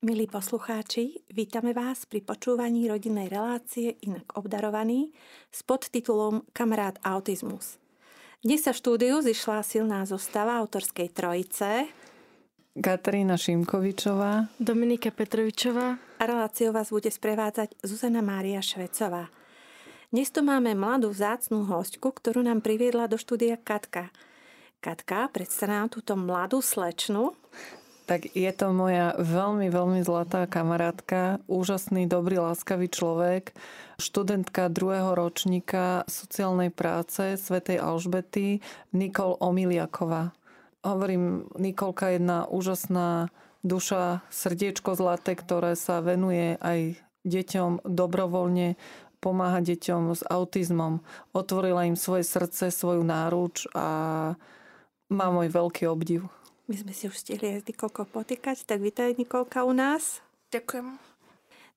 Milí poslucháči, vítame vás pri počúvaní rodinnej relácie Inak obdarovaný s podtitulom Kamarát autizmus. Dnes sa v štúdiu zišla silná zostava autorskej trojice Katarína Šimkovičová, Dominika Petrovičová a reláciu vás bude sprevádzať Zuzana Mária Švecová. Dnes tu máme mladú vzácnú hostku, ktorú nám priviedla do štúdia Katka. Katka, predstav nám túto mladú slečnu, tak je to moja veľmi, veľmi zlatá kamarátka, úžasný, dobrý, láskavý človek, študentka druhého ročníka sociálnej práce Svetej Alžbety Nikol Omiliaková. Hovorím, Nikolka je jedna úžasná duša, srdiečko zlaté, ktoré sa venuje aj deťom dobrovoľne, pomáha deťom s autizmom. Otvorila im svoje srdce, svoju náruč a má môj veľký obdiv. My sme si už stihli s Nikolkou potýkať, tak vítaj Nikolka u nás. Ďakujem.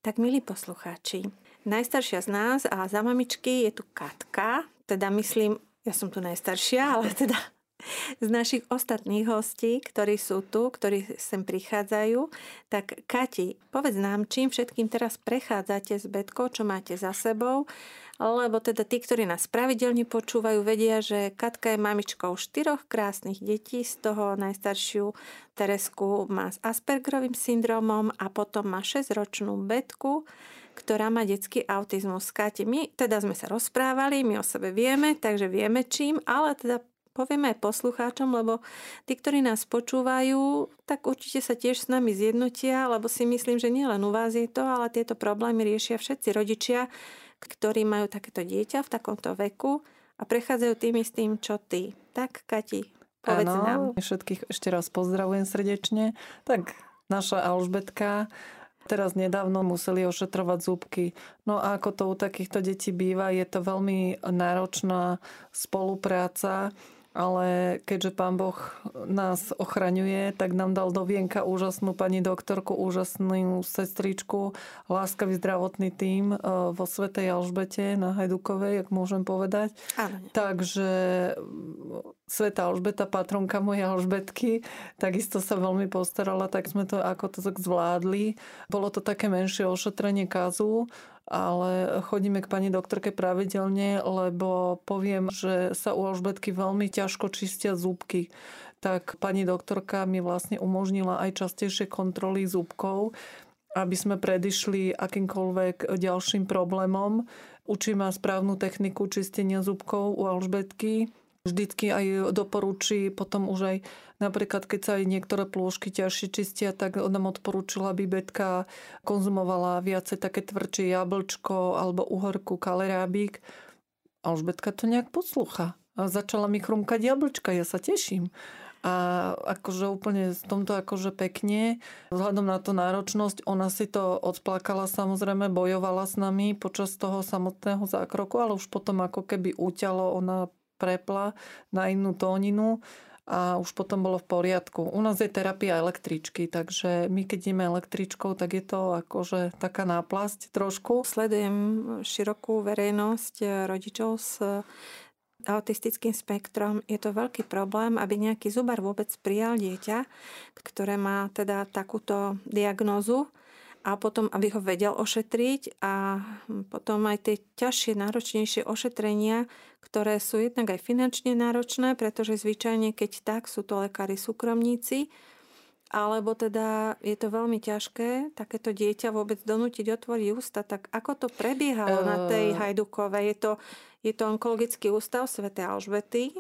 Tak milí poslucháči, najstaršia z nás a za mamičky je tu Katka, teda myslím, ja som tu najstaršia, ale teda z našich ostatných hostí, ktorí sú tu, ktorí sem prichádzajú, tak Kati, povedz nám, čím všetkým teraz prechádzate s Betkou, čo máte za sebou lebo teda tí, ktorí nás pravidelne počúvajú, vedia, že Katka je mamičkou štyroch krásnych detí, z toho najstaršiu Teresku má s Aspergerovým syndromom a potom má 6-ročnú Betku, ktorá má detský autizmus. Kati, my teda sme sa rozprávali, my o sebe vieme, takže vieme čím, ale teda povieme aj poslucháčom, lebo tí, ktorí nás počúvajú, tak určite sa tiež s nami zjednotia, lebo si myslím, že nielen u vás je to, ale tieto problémy riešia všetci rodičia, ktorí majú takéto dieťa v takomto veku a prechádzajú tým istým, čo ty. Tak, Kati, povedz ano, nám. všetkých ešte raz pozdravujem srdečne. Tak, naša Alžbetka Teraz nedávno museli ošetrovať zúbky. No a ako to u takýchto detí býva, je to veľmi náročná spolupráca ale keďže pán Boh nás ochraňuje, tak nám dal do vienka úžasnú pani doktorku, úžasnú sestričku, láskavý zdravotný tím e, vo Svetej Alžbete na Hajdukovej, ak môžem povedať. Áno. Takže Sveta Alžbeta, patronka mojej Alžbetky, takisto sa veľmi postarala, tak sme to ako to tak zvládli. Bolo to také menšie ošetrenie kazu, ale chodíme k pani doktorke pravidelne, lebo poviem, že sa u Alžbetky veľmi ťažko čistia zúbky. Tak pani doktorka mi vlastne umožnila aj častejšie kontroly zúbkov, aby sme predišli akýmkoľvek ďalším problémom. Učí ma správnu techniku čistenia zúbkov u Alžbetky vždycky aj doporučí potom už aj napríklad keď sa aj niektoré plôžky ťažšie čistia, tak nám odporúčila, aby Betka konzumovala viacej také tvrdšie jablčko alebo uhorku, kalerábik. A už Betka to nejak poslúcha. A začala mi chrumkať jablčka, ja sa teším. A akože úplne v tomto akože pekne, vzhľadom na to náročnosť, ona si to odplakala samozrejme, bojovala s nami počas toho samotného zákroku, ale už potom ako keby úťalo, ona prepla na inú tóninu a už potom bolo v poriadku. U nás je terapia električky, takže my keď ideme električkou, tak je to akože taká náplasť trošku. Sledujem širokú verejnosť eh, rodičov s autistickým spektrom. Je to veľký problém, aby nejaký zubar vôbec prijal dieťa, ktoré má teda takúto diagnózu a potom, aby ho vedel ošetriť a potom aj tie ťažšie, náročnejšie ošetrenia, ktoré sú jednak aj finančne náročné, pretože zvyčajne, keď tak, sú to lekári súkromníci, alebo teda je to veľmi ťažké takéto dieťa vôbec donútiť otvoriť ústa, tak ako to prebiehalo uh... na tej Hajdukovej? Je to, je to onkologický ústav Sv. Alžbety.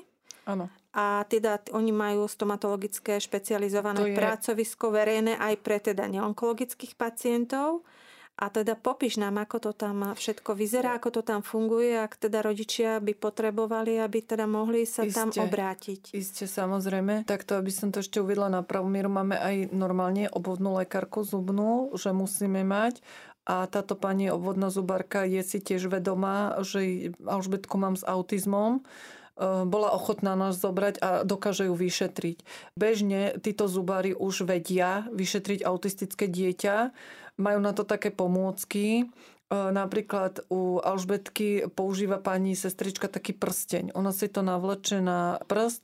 Áno. A teda oni majú stomatologické špecializované je... pracovisko verejné aj pre teda neonkologických pacientov. A teda popíš nám, ako to tam všetko vyzerá, ako to tam funguje, ak teda rodičia by potrebovali, aby teda mohli sa Isté. tam obrátiť. Isté, samozrejme. Takto, aby som to ešte uvedla na pravú mieru, máme aj normálne obvodnú lekárku zubnú, že musíme mať. A táto pani obvodná zubárka je si tiež vedomá, že Alžbetku mám s autizmom bola ochotná nás zobrať a dokáže ju vyšetriť. Bežne títo zubári už vedia vyšetriť autistické dieťa, majú na to také pomôcky. E, napríklad u Alžbetky používa pani sestrička taký prsteň. Ona si to navleče na prst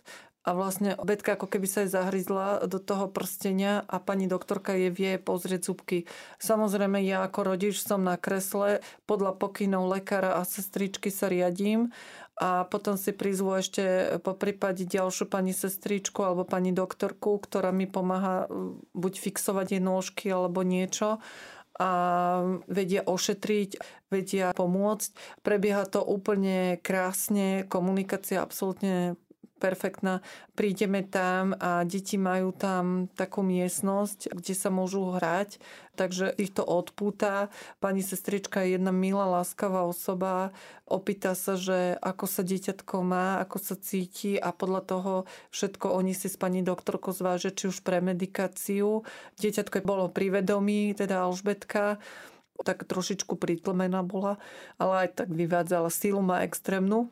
a vlastne Betka ako keby sa jej zahryzla do toho prstenia a pani doktorka je vie pozrieť zubky. Samozrejme ja ako rodič som na kresle, podľa pokynov lekára a sestričky sa riadím a potom si prizvu ešte po prípade ďalšiu pani sestričku alebo pani doktorku, ktorá mi pomáha buď fixovať jej nôžky alebo niečo a vedia ošetriť, vedia pomôcť. Prebieha to úplne krásne, komunikácia absolútne perfektná. Prídeme tam a deti majú tam takú miestnosť, kde sa môžu hrať, takže ich to odpúta. Pani sestrička je jedna milá, láskavá osoba, opýta sa, že ako sa dieťatko má, ako sa cíti a podľa toho všetko oni si s pani doktorkou zvážia, či už pre medikáciu. Dieťatko bolo pri vedomí, teda Alžbetka, tak trošičku pritlmená bola, ale aj tak vyvádzala. Sílu má extrémnu,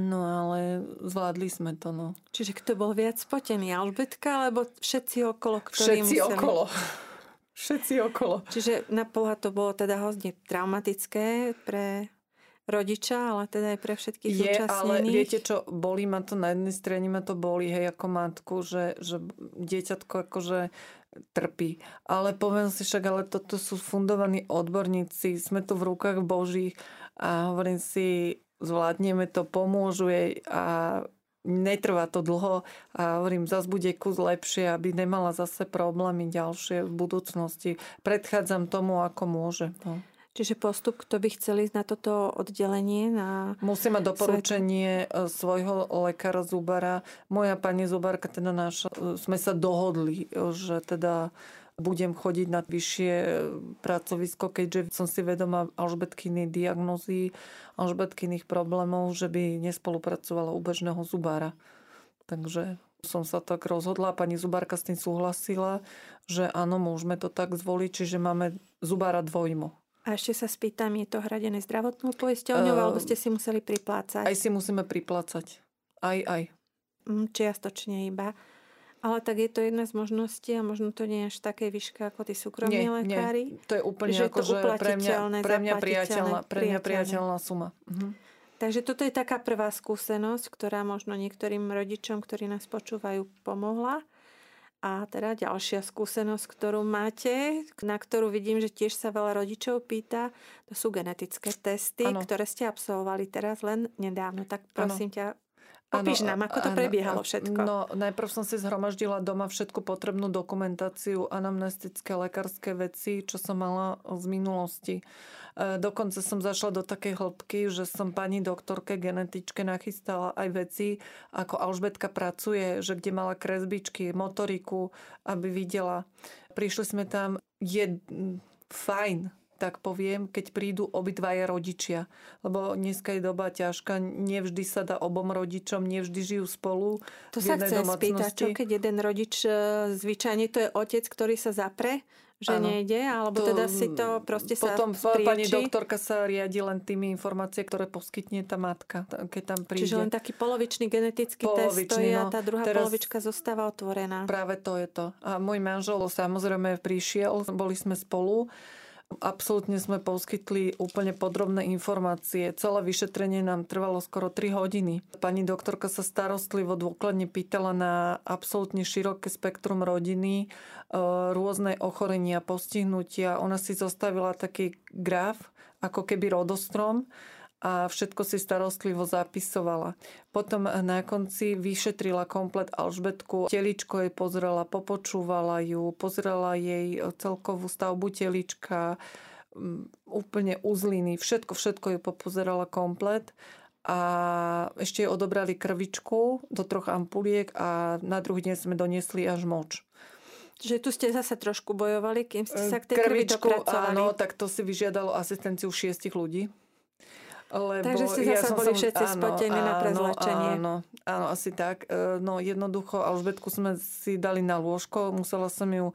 No ale zvládli sme to, no. Čiže kto bol viac spotený? Alžbetka, alebo všetci okolo, ktorí Všetci museli... okolo. Všetci okolo. Čiže na pohľad to bolo teda hodne traumatické pre rodiča, ale teda aj pre všetkých Je, ale viete čo, boli ma to na jednej strane, ma to boli, hej, ako matku, že, že dieťatko akože trpí. Ale poviem si však, ale toto sú fundovaní odborníci, sme tu v rukách Božích a hovorím si, zvládneme to, pomôžu jej a netrvá to dlho a hovorím, zase bude kus lepšie, aby nemala zase problémy ďalšie v budúcnosti. Predchádzam tomu, ako môže. No. Čiže postup, kto by chcel ísť na toto oddelenie? Na... Musí mať doporučenie svet... svojho lekára zubara. Moja pani zubarka, teda naša, sme sa dohodli, že teda budem chodiť na vyššie pracovisko, keďže som si vedoma Alžbetkiny diagnózy, Alžbetkyných problémov, že by nespolupracovala u bežného zubára. Takže som sa tak rozhodla, pani zubárka s tým súhlasila, že áno, môžeme to tak zvoliť, čiže máme zubára dvojmo. A ešte sa spýtam, je to hradené zdravotnou poisťovňou, uh, alebo ste si museli priplácať? Aj si musíme priplácať. Aj, aj. Mm, čiastočne iba. Ale tak je to jedna z možností a možno to nie je až také výške ako tí súkromní nie, lekári. Nie. To je úplne že ako, že pre mňa, pre mňa priateľná, pre mňa priateľná suma. Mhm. Takže toto je taká prvá skúsenosť, ktorá možno niektorým rodičom, ktorí nás počúvajú, pomohla. A teda ďalšia skúsenosť, ktorú máte, na ktorú vidím, že tiež sa veľa rodičov pýta, to sú genetické testy, ano. ktoré ste absolvovali teraz len nedávno. Tak prosím ano. ťa, Popíš nám, ako to ano, prebiehalo všetko. No, najprv som si zhromaždila doma všetku potrebnú dokumentáciu, anamnestické, lekárske veci, čo som mala z minulosti. E, dokonca som zašla do takej hĺbky, že som pani doktorke genetičke nachystala aj veci, ako Alžbetka pracuje, že kde mala kresbičky, motoriku, aby videla. Prišli sme tam, je fajn, tak poviem, keď prídu obidvaja rodičia. Lebo dneska je doba ťažká, nevždy sa dá obom rodičom, nevždy žijú spolu. To sa chce spýtať, čo keď jeden rodič, e, zvyčajne to je otec, ktorý sa zapre, že ano, nejde, alebo to, teda si to proste sa Potom pani doktorka sa riadi len tými informácie, ktoré poskytne tá matka, keď tam príde. Čiže len taký polovičný genetický polovičný, test stojí no, a tá druhá teraz polovička zostáva otvorená. Práve to je to. A môj manžel samozrejme prišiel, boli sme spolu Absolútne sme poskytli úplne podrobné informácie. Celé vyšetrenie nám trvalo skoro 3 hodiny. Pani doktorka sa starostlivo dôkladne pýtala na absolútne široké spektrum rodiny, e, rôzne ochorenia, postihnutia. Ona si zostavila taký graf, ako keby rodostrom a všetko si starostlivo zapisovala. Potom na konci vyšetrila komplet Alžbetku. Teličko jej pozrela, popočúvala ju, pozrela jej celkovú stavbu telička, úplne uzliny, všetko, všetko ju popozerala komplet a ešte jej odobrali krvičku do troch ampuliek a na druhý deň sme doniesli až moč. Že tu ste zase trošku bojovali, kým ste sa k tej krvi dopracovali. Áno, tak to si vyžiadalo asistenciu šiestich ľudí. Lebo Takže ste zase ja boli som, všetci áno, spotení áno, na prezlečenie. Áno, áno, asi tak. E, no jednoducho Alžbetku sme si dali na lôžko, musela som ju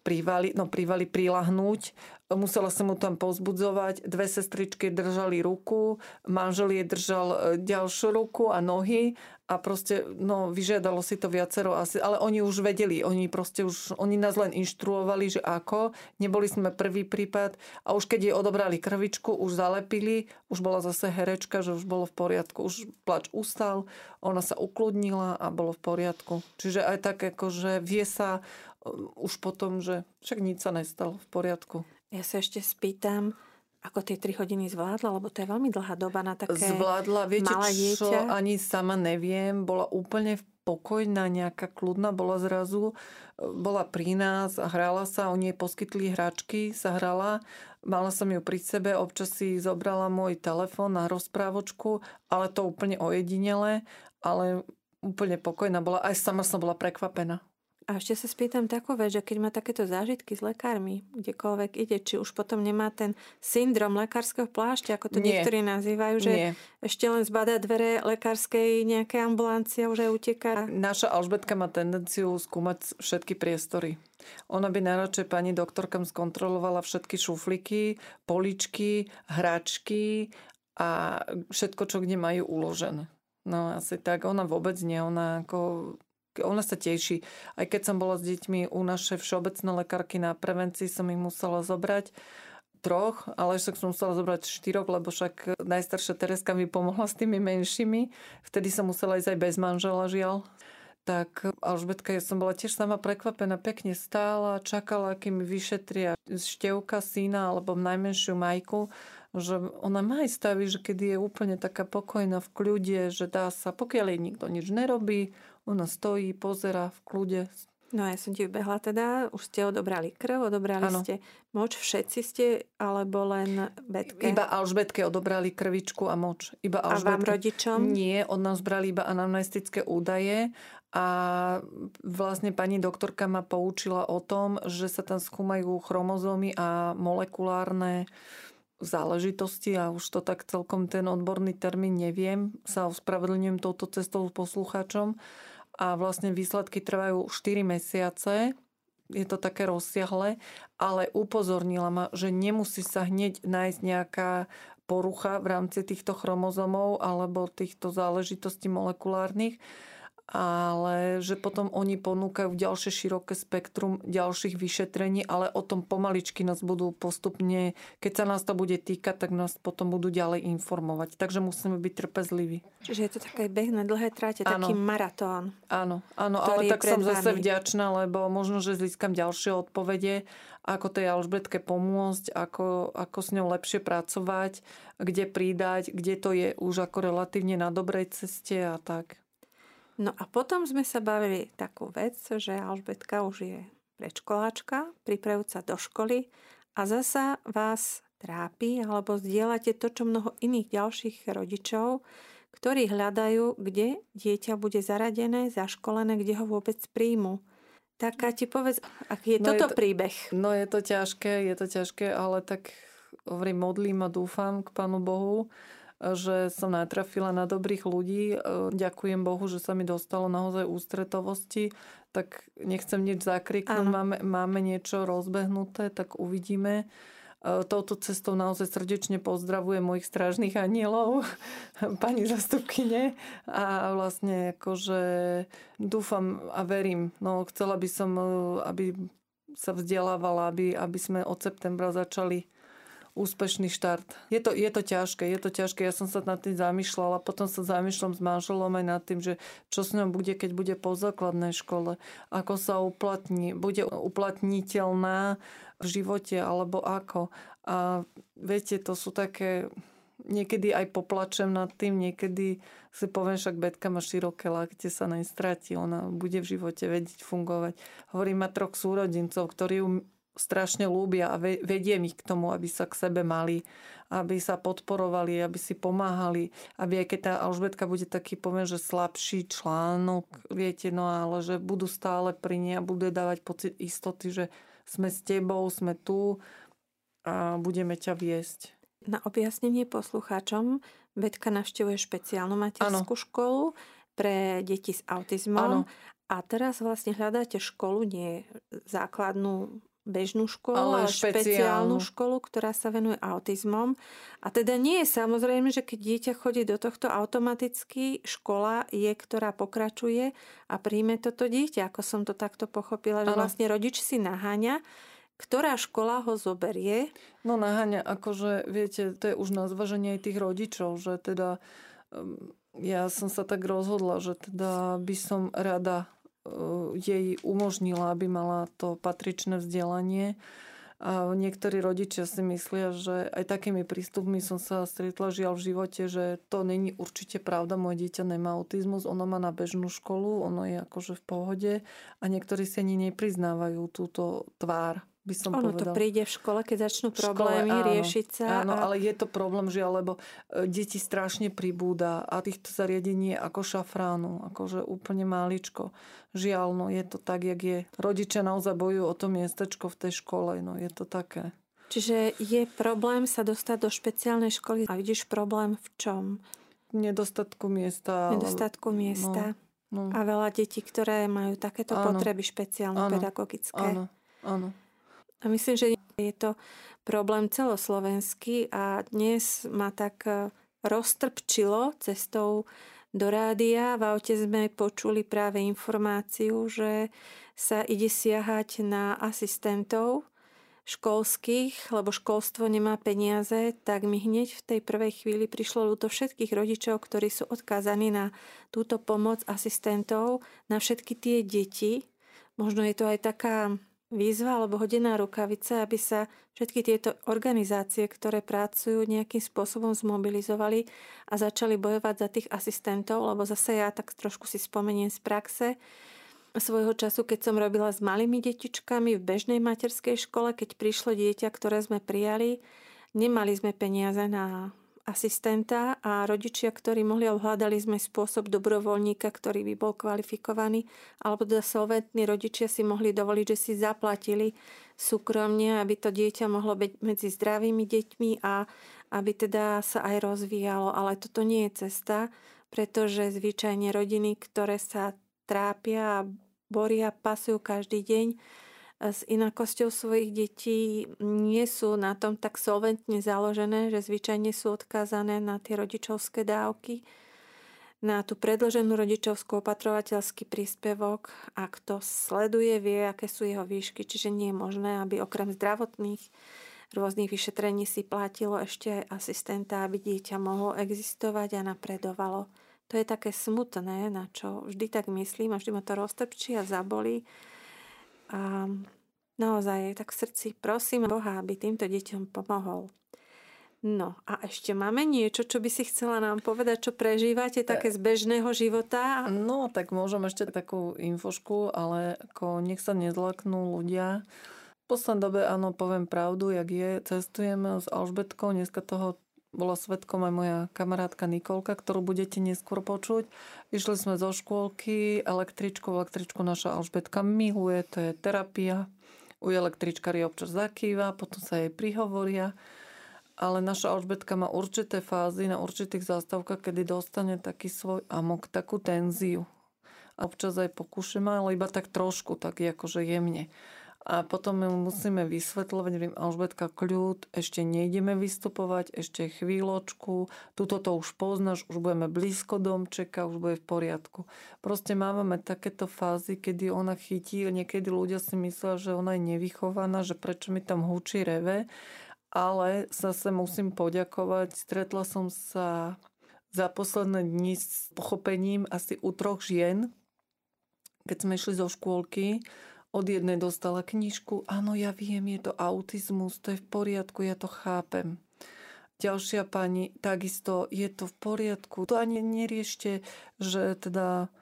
privali, no privali prilahnúť. Musela som mu tam pozbudzovať. Dve sestričky držali ruku, manžel jej držal e, ďalšiu ruku a nohy a proste, no, vyžiadalo si to viacero asi, ale oni už vedeli, oni proste už, oni nás len inštruovali, že ako, neboli sme prvý prípad a už keď jej odobrali krvičku, už zalepili, už bola zase herečka, že už bolo v poriadku, už plač ustal, ona sa ukludnila a bolo v poriadku. Čiže aj tak, akože vie sa uh, už potom, že však nič sa nestalo v poriadku. Ja sa ešte spýtam, ako tie 3 hodiny zvládla? Lebo to je veľmi dlhá doba na také Zvládla, viete malé čo, dieťa. ani sama neviem. Bola úplne pokojná, nejaká kľudná bola zrazu. Bola pri nás a hrala sa, oni jej poskytli hračky, sa hrala. Mala som ju pri sebe, občas si zobrala môj telefón na rozprávočku, ale to úplne ojedinele, ale úplne pokojná bola. Aj sama som bola prekvapená. A ešte sa spýtam takú vec, že keď má takéto zážitky s lekármi, kdekoľvek ide, či už potom nemá ten syndrom lekárskeho plášťa, ako to Nie. niektorí nazývajú, že Nie. ešte len zbada dvere lekárskej nejaké ambulancie a už aj uteká. Naša Alžbetka má tendenciu skúmať všetky priestory. Ona by najradšej pani doktorkam skontrolovala všetky šufliky, poličky, hračky a všetko, čo kde majú uložené. No asi tak. Ona vôbec nie. Ona ako ona sa teší. Aj keď som bola s deťmi u našej všeobecnej lekárky na prevencii, som ich musela zobrať troch, ale však som musela zobrať štyroch, lebo však najstaršia Tereska mi pomohla s tými menšími. Vtedy som musela ísť aj bez manžela, žiaľ. Tak Alžbetka, ja som bola tiež sama prekvapená, pekne stála, čakala, akým vyšetria števka syna alebo najmenšiu majku, že ona má aj stavy, že keď je úplne taká pokojná v kľude, že dá sa, pokiaľ jej nikto nič nerobí, ona stojí, pozera v kľude. No a ja som ti vybehla teda, už ste odobrali krv, odobrali Áno. ste moč, všetci ste, alebo len Betke? Iba Alžbetke odobrali krvičku a moč. Iba a vám rodičom? Nie, od nás brali iba anamnestické údaje a vlastne pani doktorka ma poučila o tom, že sa tam skúmajú chromozómy a molekulárne záležitosti a už to tak celkom ten odborný termín neviem. Sa ospravedlňujem touto cestou poslucháčom. A vlastne výsledky trvajú 4 mesiace. Je to také rozsiahle, ale upozornila ma, že nemusí sa hneď nájsť nejaká porucha v rámci týchto chromozomov alebo týchto záležitostí molekulárnych, ale že potom oni ponúkajú ďalšie široké spektrum ďalších vyšetrení, ale o tom pomaličky nás budú postupne, keď sa nás to bude týkať, tak nás potom budú ďalej informovať. Takže musíme byť trpezliví. Čiže je to také beh na dlhé tráte, Áno. taký maratón. Áno, áno, ale tak som zase vami. vďačná, lebo možno, že získam ďalšie odpovede, ako tej Alžbetke pomôcť, ako, ako s ňou lepšie pracovať, kde pridať, kde to je už ako relatívne na dobrej ceste a tak. No a potom sme sa bavili takú vec, že Alžbetka už je predškoláčka, pripravujúca do školy a zasa vás trápi alebo zdieľate to, čo mnoho iných ďalších rodičov, ktorí hľadajú, kde dieťa bude zaradené, zaškolené, kde ho vôbec príjmu. Tak ti povedz, aký je No je toto to- príbeh? No je to ťažké, je to ťažké, ale tak hovorím, modlím a dúfam k Pánu Bohu, že som natrafila na dobrých ľudí. E, Ďakujem Bohu, že sa mi dostalo naozaj ústretovosti. Tak nechcem nič zakriknúť, máme, máme niečo rozbehnuté, tak uvidíme. E, Touto cestou naozaj srdečne pozdravujem mojich strážnych anielov, pani zastupkyne a vlastne akože dúfam a verím. No chcela by som, e, aby sa vzdelávala, aby, aby sme od septembra začali úspešný štart. Je to, je to ťažké, je to ťažké. Ja som sa nad tým zamýšľala, potom sa zamýšľam s manželom aj nad tým, že čo s ňou bude, keď bude po základnej škole. Ako sa uplatní, bude uplatniteľná v živote, alebo ako. A viete, to sú také... Niekedy aj poplačem nad tým, niekedy si poviem, však Betka má široké lakte, sa nestratí, ona bude v živote vedieť fungovať. Hovorím, má troch súrodincov, ktorí ju strašne ľúbia a ve- vediem ich k tomu, aby sa k sebe mali, aby sa podporovali, aby si pomáhali, aby aj keď tá Alžbetka bude taký, poviem, že slabší článok, viete, no ale že budú stále pri nej a budú jej dávať pocit istoty, že sme s tebou, sme tu a budeme ťa viesť. Na objasnenie poslucháčom, Betka navštevuje špeciálnu materskú školu pre deti s autizmom Áno. a teraz vlastne hľadáte školu, nie základnú bežnú školu, Ale ale, špeciálnu. špeciálnu školu, ktorá sa venuje autizmom. A teda nie je samozrejme, že keď dieťa chodí do tohto automaticky, škola je, ktorá pokračuje a príjme toto dieťa, ako som to takto pochopila, že vlastne rodič si naháňa, ktorá škola ho zoberie. No naháňa, akože, viete, to je už na zvaženie aj tých rodičov, že teda um, ja som sa tak rozhodla, že teda by som rada jej umožnila, aby mala to patričné vzdelanie. A niektorí rodičia si myslia, že aj takými prístupmi som sa stretla žiaľ v živote, že to není určite pravda, moje dieťa nemá autizmus, ono má na bežnú školu, ono je akože v pohode a niektorí si ani nepriznávajú túto tvár by som ono povedala. to príde v škole, keď začnú V škole, problémy áno. riešiť sa. Áno, a... ale je to problém, žiaľ, lebo e, deti strašne pribúda a týchto zariadení je ako šafránu, akože úplne máličko. Žiaľ, no je to tak, jak je. Rodičia naozaj bojujú o to miestečko v tej škole, no je to také. Čiže je problém sa dostať do špeciálnej školy a vidíš problém v čom? Nedostatku miesta. Nedostatku miesta. No, A veľa detí, ktoré majú takéto Áno. potreby špeciálne Áno. pedagogické. áno, áno. A myslím, že je to problém celoslovenský a dnes ma tak e, roztrpčilo cestou do rádia. V aute sme počuli práve informáciu, že sa ide siahať na asistentov školských, lebo školstvo nemá peniaze, tak mi hneď v tej prvej chvíli prišlo ľúto všetkých rodičov, ktorí sú odkázaní na túto pomoc asistentov, na všetky tie deti. Možno je to aj taká výzva alebo hodená rukavica, aby sa všetky tieto organizácie, ktoré pracujú, nejakým spôsobom zmobilizovali a začali bojovať za tých asistentov, lebo zase ja tak trošku si spomeniem z praxe, svojho času, keď som robila s malými detičkami v bežnej materskej škole, keď prišlo dieťa, ktoré sme prijali, nemali sme peniaze na asistenta a rodičia, ktorí mohli, hľadali sme spôsob dobrovoľníka, ktorý by bol kvalifikovaný, alebo teda solventní rodičia si mohli dovoliť, že si zaplatili súkromne, aby to dieťa mohlo byť medzi zdravými deťmi a aby teda sa aj rozvíjalo. Ale toto nie je cesta, pretože zvyčajne rodiny, ktoré sa trápia a boria, pasujú každý deň s inakosťou svojich detí, nie sú na tom tak solventne založené, že zvyčajne sú odkázané na tie rodičovské dávky, na tú predloženú rodičovskú opatrovateľský príspevok a kto sleduje, vie, aké sú jeho výšky, čiže nie je možné, aby okrem zdravotných rôznych vyšetrení si platilo ešte aj asistenta, aby dieťa mohlo existovať a napredovalo. To je také smutné, na čo vždy tak myslím a vždy ma to roztrpčí a zabolí. A naozaj tak v srdci prosím Boha, aby týmto deťom pomohol. No a ešte máme niečo, čo by si chcela nám povedať, čo prežívate také z bežného života? No, tak môžem ešte takú infošku, ale ako nech sa nezlaknú ľudia. V poslednej dobe, áno, poviem pravdu, jak je. Cestujeme s Alžbetkou, dneska toho bola svetkom aj moja kamarátka Nikolka, ktorú budete neskôr počuť. Išli sme zo škôlky, električku, električku naša Alžbetka miluje, to je terapia. U električkári občas zakýva, potom sa jej prihovoria. Ale naša Alžbetka má určité fázy na určitých zástavkách, kedy dostane taký svoj amok, takú tenziu. A občas aj pokúšame, ale iba tak trošku, tak akože jemne. A potom mu musíme vysvetľovať, viem, Alžbetka, kľud, ešte nejdeme vystupovať, ešte chvíľočku, tuto to už poznáš, už budeme blízko domčeka, už bude v poriadku. Proste máme takéto fázy, kedy ona chytí, niekedy ľudia si myslia, že ona je nevychovaná, že prečo mi tam hučí reve, ale zase musím poďakovať. Stretla som sa za posledné dni s pochopením asi u troch žien, keď sme išli zo škôlky, od jednej dostala knižku, áno, ja viem, je to autizmus, to je v poriadku, ja to chápem. Ďalšia pani, takisto, je to v poriadku, to ani neriešte, že teda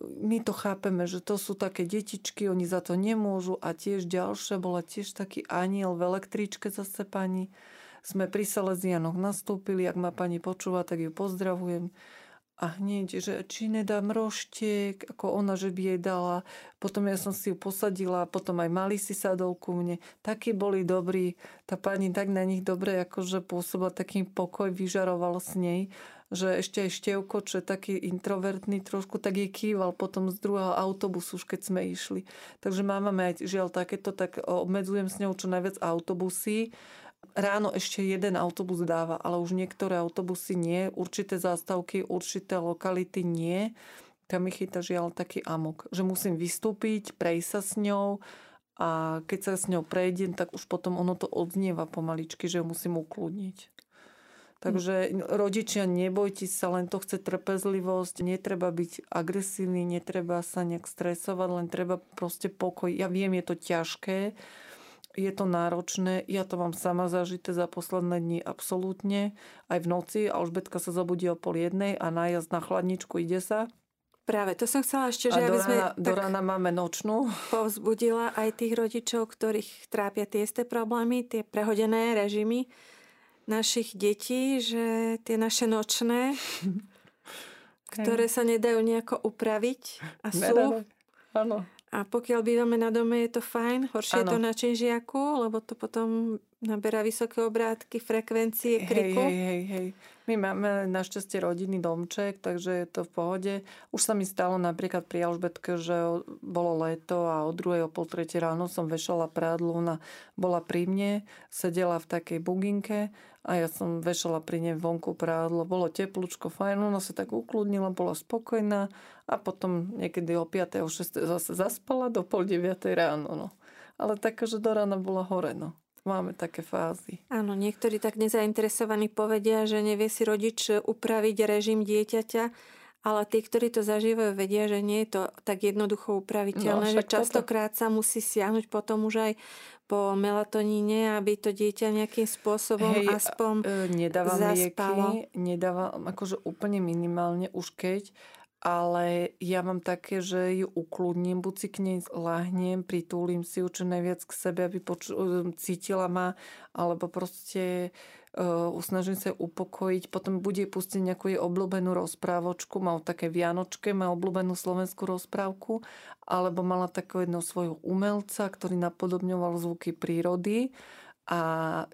my to chápeme, že to sú také detičky, oni za to nemôžu a tiež ďalšia bola tiež taký aniel v električke zase pani. Sme pri Salesianoch nastúpili, ak ma pani počúva, tak ju pozdravujem. A hneď, že či nedám roštiek, ako ona, že by jej dala. Potom ja som si ju posadila, potom aj mali si sadol ku mne. Takí boli dobrí. Tá pani tak na nich dobre, akože pôsobila takým pokoj, vyžaroval s nej že ešte aj Števko, čo je taký introvertný trošku, tak je kýval potom z druhého autobusu, už keď sme išli. Takže máme aj žiaľ takéto, tak obmedzujem s ňou čo najviac autobusy. Ráno ešte jeden autobus dáva, ale už niektoré autobusy nie, určité zástavky, určité lokality nie. Tam mi chyta žiaľ taký amok, že musím vystúpiť, prejsť sa s ňou, a keď sa s ňou prejdem, tak už potom ono to odznieva pomaličky, že ju musím ukludniť. Takže rodičia, nebojte sa, len to chce trpezlivosť, netreba byť agresívny, netreba sa nejak stresovať, len treba proste pokoj. Ja viem, je to ťažké, je to náročné, ja to mám sama zažité za posledné dni absolútne. Aj v noci Alžbetka sa zabudí o pol jednej a nájazd na chladničku ide sa. Práve, to som chcela ešte, že a aby do sme rána, do rána máme nočnú. povzbudila aj tých rodičov, ktorých trápia tie isté problémy, tie prehodené režimy našich detí, že tie naše nočné, ktoré sa nedajú nejako upraviť a sú. Áno. A pokiaľ bývame na dome, je to fajn. Horšie ano. je to na činžiaku, lebo to potom naberá vysoké obrátky, frekvencie, kriku. Hej, hej, hej, hej. My máme našťastie rodinný domček, takže je to v pohode. Už sa mi stalo napríklad pri Alžbetke, že bolo leto a o druhej, o pol tretie ráno som vešala prádlo. Ona bola pri mne, sedela v takej buginke a ja som vešala pri nej vonku prádlo. Bolo teplúčko, fajn, ona sa tak ukludnila, bola spokojná a potom niekedy o 5. o 6. zase zaspala do pol 9. ráno. No. Ale taká, že do rána bola hore. No. Máme také fázy. Áno, niektorí tak nezainteresovaní povedia, že nevie si rodič upraviť režim dieťaťa, ale tí, ktorí to zažívajú, vedia, že nie je to tak jednoducho upraviteľné, no, že častokrát toto... sa musí siahnuť potom už aj po melatoníne, aby to dieťa nejakým spôsobom Hej, aspoň e, nedávam zaspalo. lieky, nedávam akože úplne minimálne už keď, ale ja mám také, že ju ukludním, buď si k nej láhnem, pritúlim si ju čo najviac k sebe, aby poču- cítila ma, alebo proste uh, usnažím sa upokojiť. Potom bude pustiť nejakú jej obľúbenú rozprávočku, mal také Vianočke, má obľúbenú slovenskú rozprávku, alebo mala takého jedného svojho umelca, ktorý napodobňoval zvuky prírody a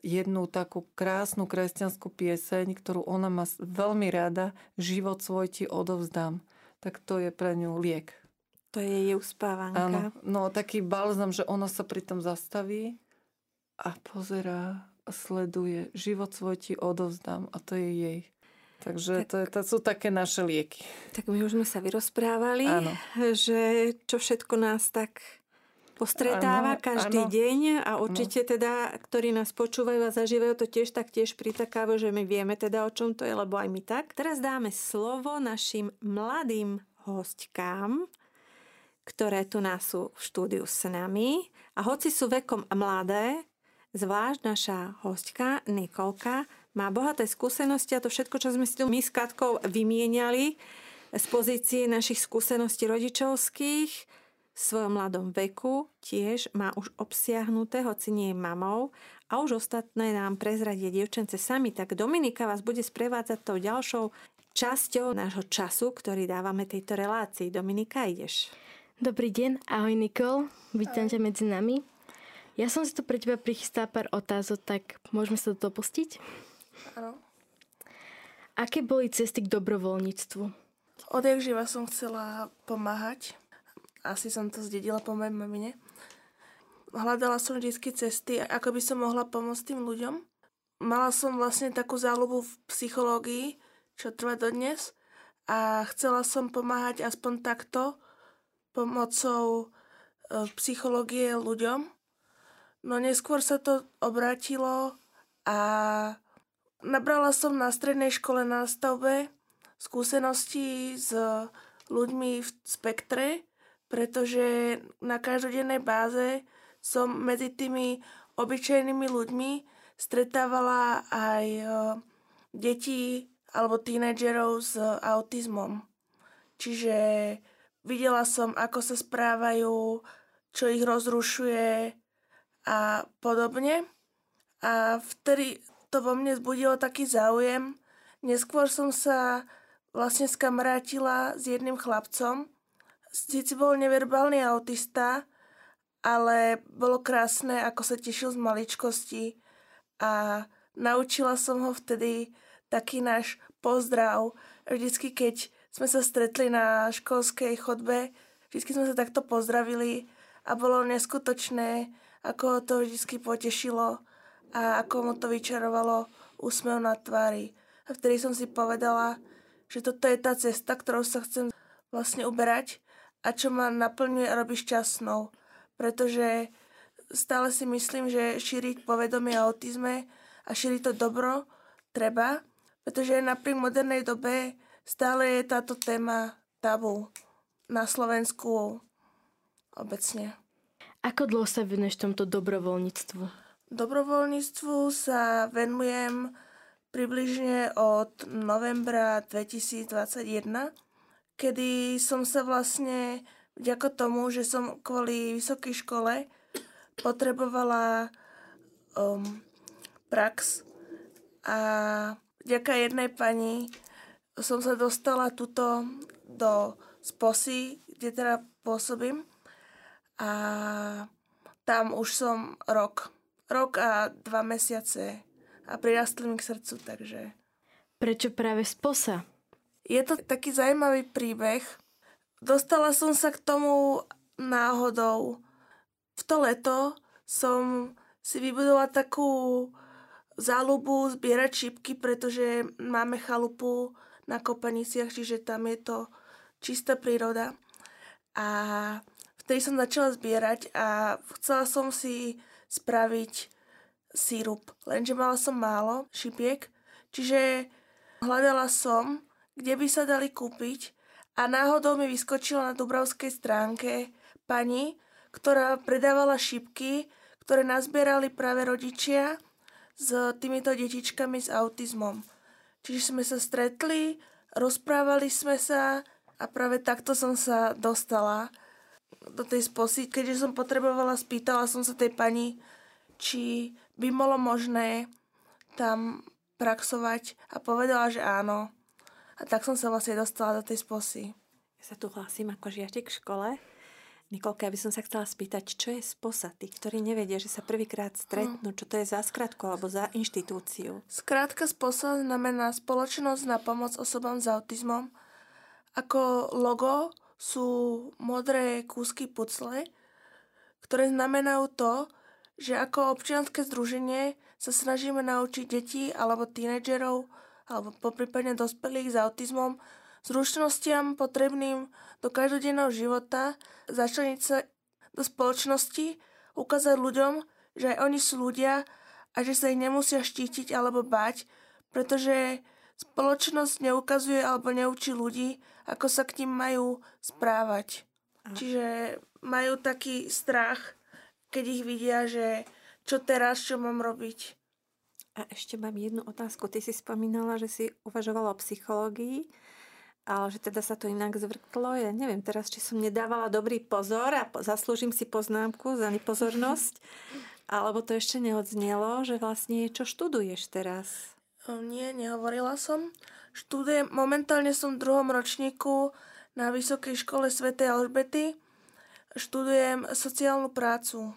jednu takú krásnu kresťanskú pieseň, ktorú ona má veľmi rada, Život svoj ti odovzdám tak to je pre ňu liek. To je jej uspávanka. Áno, no taký balzam, že ona sa pri tom zastaví a pozerá a sleduje. Život svoj ti odovzdám a to je jej. Takže tak, to, je, to sú také naše lieky. Tak my už sme sa vyrozprávali, Áno. že čo všetko nás tak postretáva ano, každý ano. deň a určite ano. teda, ktorí nás počúvajú a zažívajú to tiež, tak tiež pritakávajú, že my vieme teda o čom to je, lebo aj my tak. Teraz dáme slovo našim mladým hostkám, ktoré tu nás sú v štúdiu s nami. A hoci sú vekom mladé, zvlášť naša hostka Nikolka má bohaté skúsenosti a to všetko, čo sme si tu my s Katkou vymieniali z pozície našich skúseností rodičovských, svojom mladom veku tiež má už obsiahnuté, hoci nie je mamou a už ostatné nám prezradie dievčence sami, tak Dominika vás bude sprevádzať tou ďalšou časťou nášho času, ktorý dávame tejto relácii. Dominika, ideš. Dobrý deň, ahoj Nikol, vítam ťa medzi nami. Ja som si tu pre teba prichystala pár otázok, tak môžeme sa do toho pustiť? Áno. Aké boli cesty k dobrovoľníctvu? Odjak živa som chcela pomáhať asi som to zdedila po mojej mamine. Hľadala som vždy cesty, ako by som mohla pomôcť tým ľuďom. Mala som vlastne takú záľubu v psychológii, čo trvá dodnes a chcela som pomáhať aspoň takto pomocou e, psychológie ľuďom. No neskôr sa to obrátilo a nabrala som na strednej škole na stavbe skúsenosti s ľuďmi v spektre pretože na každodennej báze som medzi tými obyčajnými ľuďmi stretávala aj e, deti alebo tínedžerov s autizmom. Čiže videla som, ako sa správajú, čo ich rozrušuje a podobne. A vtedy to vo mne zbudilo taký záujem. Neskôr som sa vlastne skamarátila s jedným chlapcom, síce bol neverbálny autista, ale bolo krásne, ako sa tešil z maličkosti a naučila som ho vtedy taký náš pozdrav. Vždycky, keď sme sa stretli na školskej chodbe, vždycky sme sa takto pozdravili a bolo neskutočné, ako to vždycky potešilo a ako mu to vyčarovalo úsmev na tvári. A vtedy som si povedala, že toto je tá cesta, ktorou sa chcem vlastne uberať a čo ma naplňuje a robí šťastnou. Pretože stále si myslím, že šíriť povedomie o autizme a šíriť to dobro treba, pretože napriek modernej dobe stále je táto téma tabu na Slovensku obecne. Ako dlho sa venuješ tomto dobrovoľníctvu? Dobrovoľníctvu sa venujem približne od novembra 2021, kedy som sa vlastne vďaka tomu, že som kvôli vysokej škole potrebovala um, prax a vďaka jednej pani som sa dostala tuto do Sposy, kde teda pôsobím a tam už som rok. Rok a dva mesiace a prirastli mi k srdcu, takže... Prečo práve Sposa? Je to taký zaujímavý príbeh. Dostala som sa k tomu náhodou v to leto som si vybudovala takú záľubu zbierať šípky, pretože máme chalupu na Kopaniciach, čiže tam je to čistá príroda. A vtedy som začala zbierať a chcela som si spraviť sírup, lenže mala som málo šipiek, čiže hľadala som, kde by sa dali kúpiť a náhodou mi vyskočila na Dubravskej stránke pani, ktorá predávala šipky, ktoré nazbierali práve rodičia s týmito detičkami s autizmom. Čiže sme sa stretli, rozprávali sme sa a práve takto som sa dostala do tej sposy. Keďže som potrebovala, spýtala som sa tej pani, či by bolo možné tam praxovať a povedala, že áno. A tak som sa vlastne dostala do tej sposy. Ja sa tu hlásim ako žiaček v škole Nikolka, ja by som sa chcela spýtať, čo je sposa? Tí, ktorí nevedia, že sa prvýkrát stretnú, čo to je za skratku alebo za inštitúciu? Skrátka sposa znamená Spoločnosť na pomoc osobám s autizmom. Ako logo sú modré kúsky pucle, ktoré znamenajú to, že ako občianske združenie sa snažíme naučiť detí alebo tínedžerov alebo poprípadne dospelých s autizmom zručnostiam potrebným do každodenného života, začleniť sa do spoločnosti, ukázať ľuďom, že aj oni sú ľudia a že sa ich nemusia štítiť alebo bať, pretože spoločnosť neukazuje alebo neučí ľudí, ako sa k ním majú správať. Čiže majú taký strach, keď ich vidia, že čo teraz, čo mám robiť. A ešte mám jednu otázku. Ty si spomínala, že si uvažovala o psychológii ale že teda sa to inak zvrtlo. Ja neviem teraz, či som nedávala dobrý pozor a zaslúžim si poznámku za nepozornosť, alebo to ešte neodznelo, že vlastne čo študuješ teraz? Nie, nehovorila som. Študujem, momentálne som v druhom ročníku na Vysokej škole Sv. Alžbety. Študujem sociálnu prácu.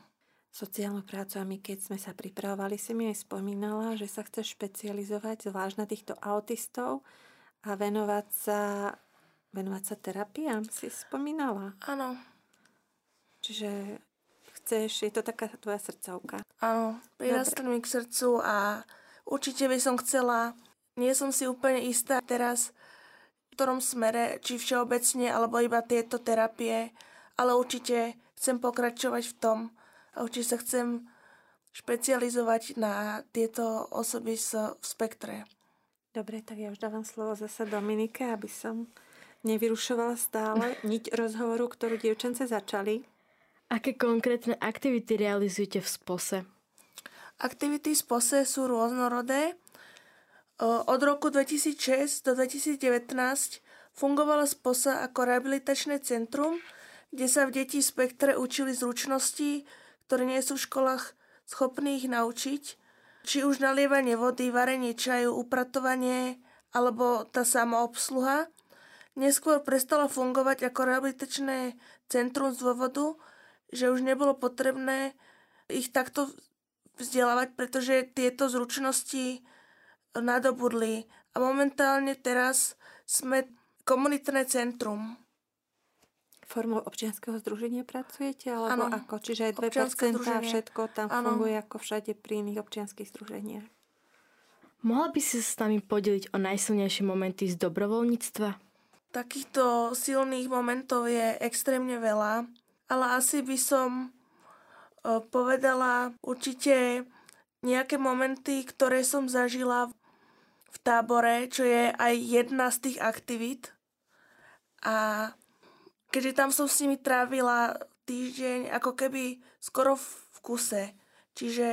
Sociálnu prácu a my keď sme sa pripravovali, si mi aj spomínala, že sa chceš špecializovať zvlášť na týchto autistov a venovať sa, venovať sa terapiám, si spomínala? Áno. Čiže chceš, je to taká tvoja srdcovka? Áno, prirastli mi k srdcu a určite by som chcela, nie som si úplne istá teraz, v ktorom smere, či všeobecne, alebo iba tieto terapie, ale určite chcem pokračovať v tom a určite sa chcem špecializovať na tieto osoby v spektre. Dobre, tak ja už dávam slovo zase Dominike, aby som nevyrušovala stále niť rozhovoru, ktorú dievčence začali. Aké konkrétne aktivity realizujete v SPOSE? Aktivity v SPOSE sú rôznorodé. Od roku 2006 do 2019 fungovala SPOSA ako rehabilitačné centrum, kde sa v deti spektre učili zručnosti, ktoré nie sú v školách schopní ich naučiť. Či už nalievanie vody, varenie čaju, upratovanie alebo tá samoobsluha, neskôr prestala fungovať ako rehabilitačné centrum z dôvodu, že už nebolo potrebné ich takto vzdelávať, pretože tieto zručnosti nadobudli. Momentálne teraz sme komunitné centrum. Formou občianskeho združenia pracujete? Alebo Áno, ako? Čiže aj 2% občianske a združenie. všetko tam Áno. funguje ako všade pri iných občianských združeniach. Mohla by si sa s nami podeliť o najsilnejšie momenty z dobrovoľníctva? Takýchto silných momentov je extrémne veľa, ale asi by som e, povedala určite nejaké momenty, ktoré som zažila v tábore, čo je aj jedna z tých aktivít. A keďže tam som s nimi trávila týždeň ako keby skoro v kuse. Čiže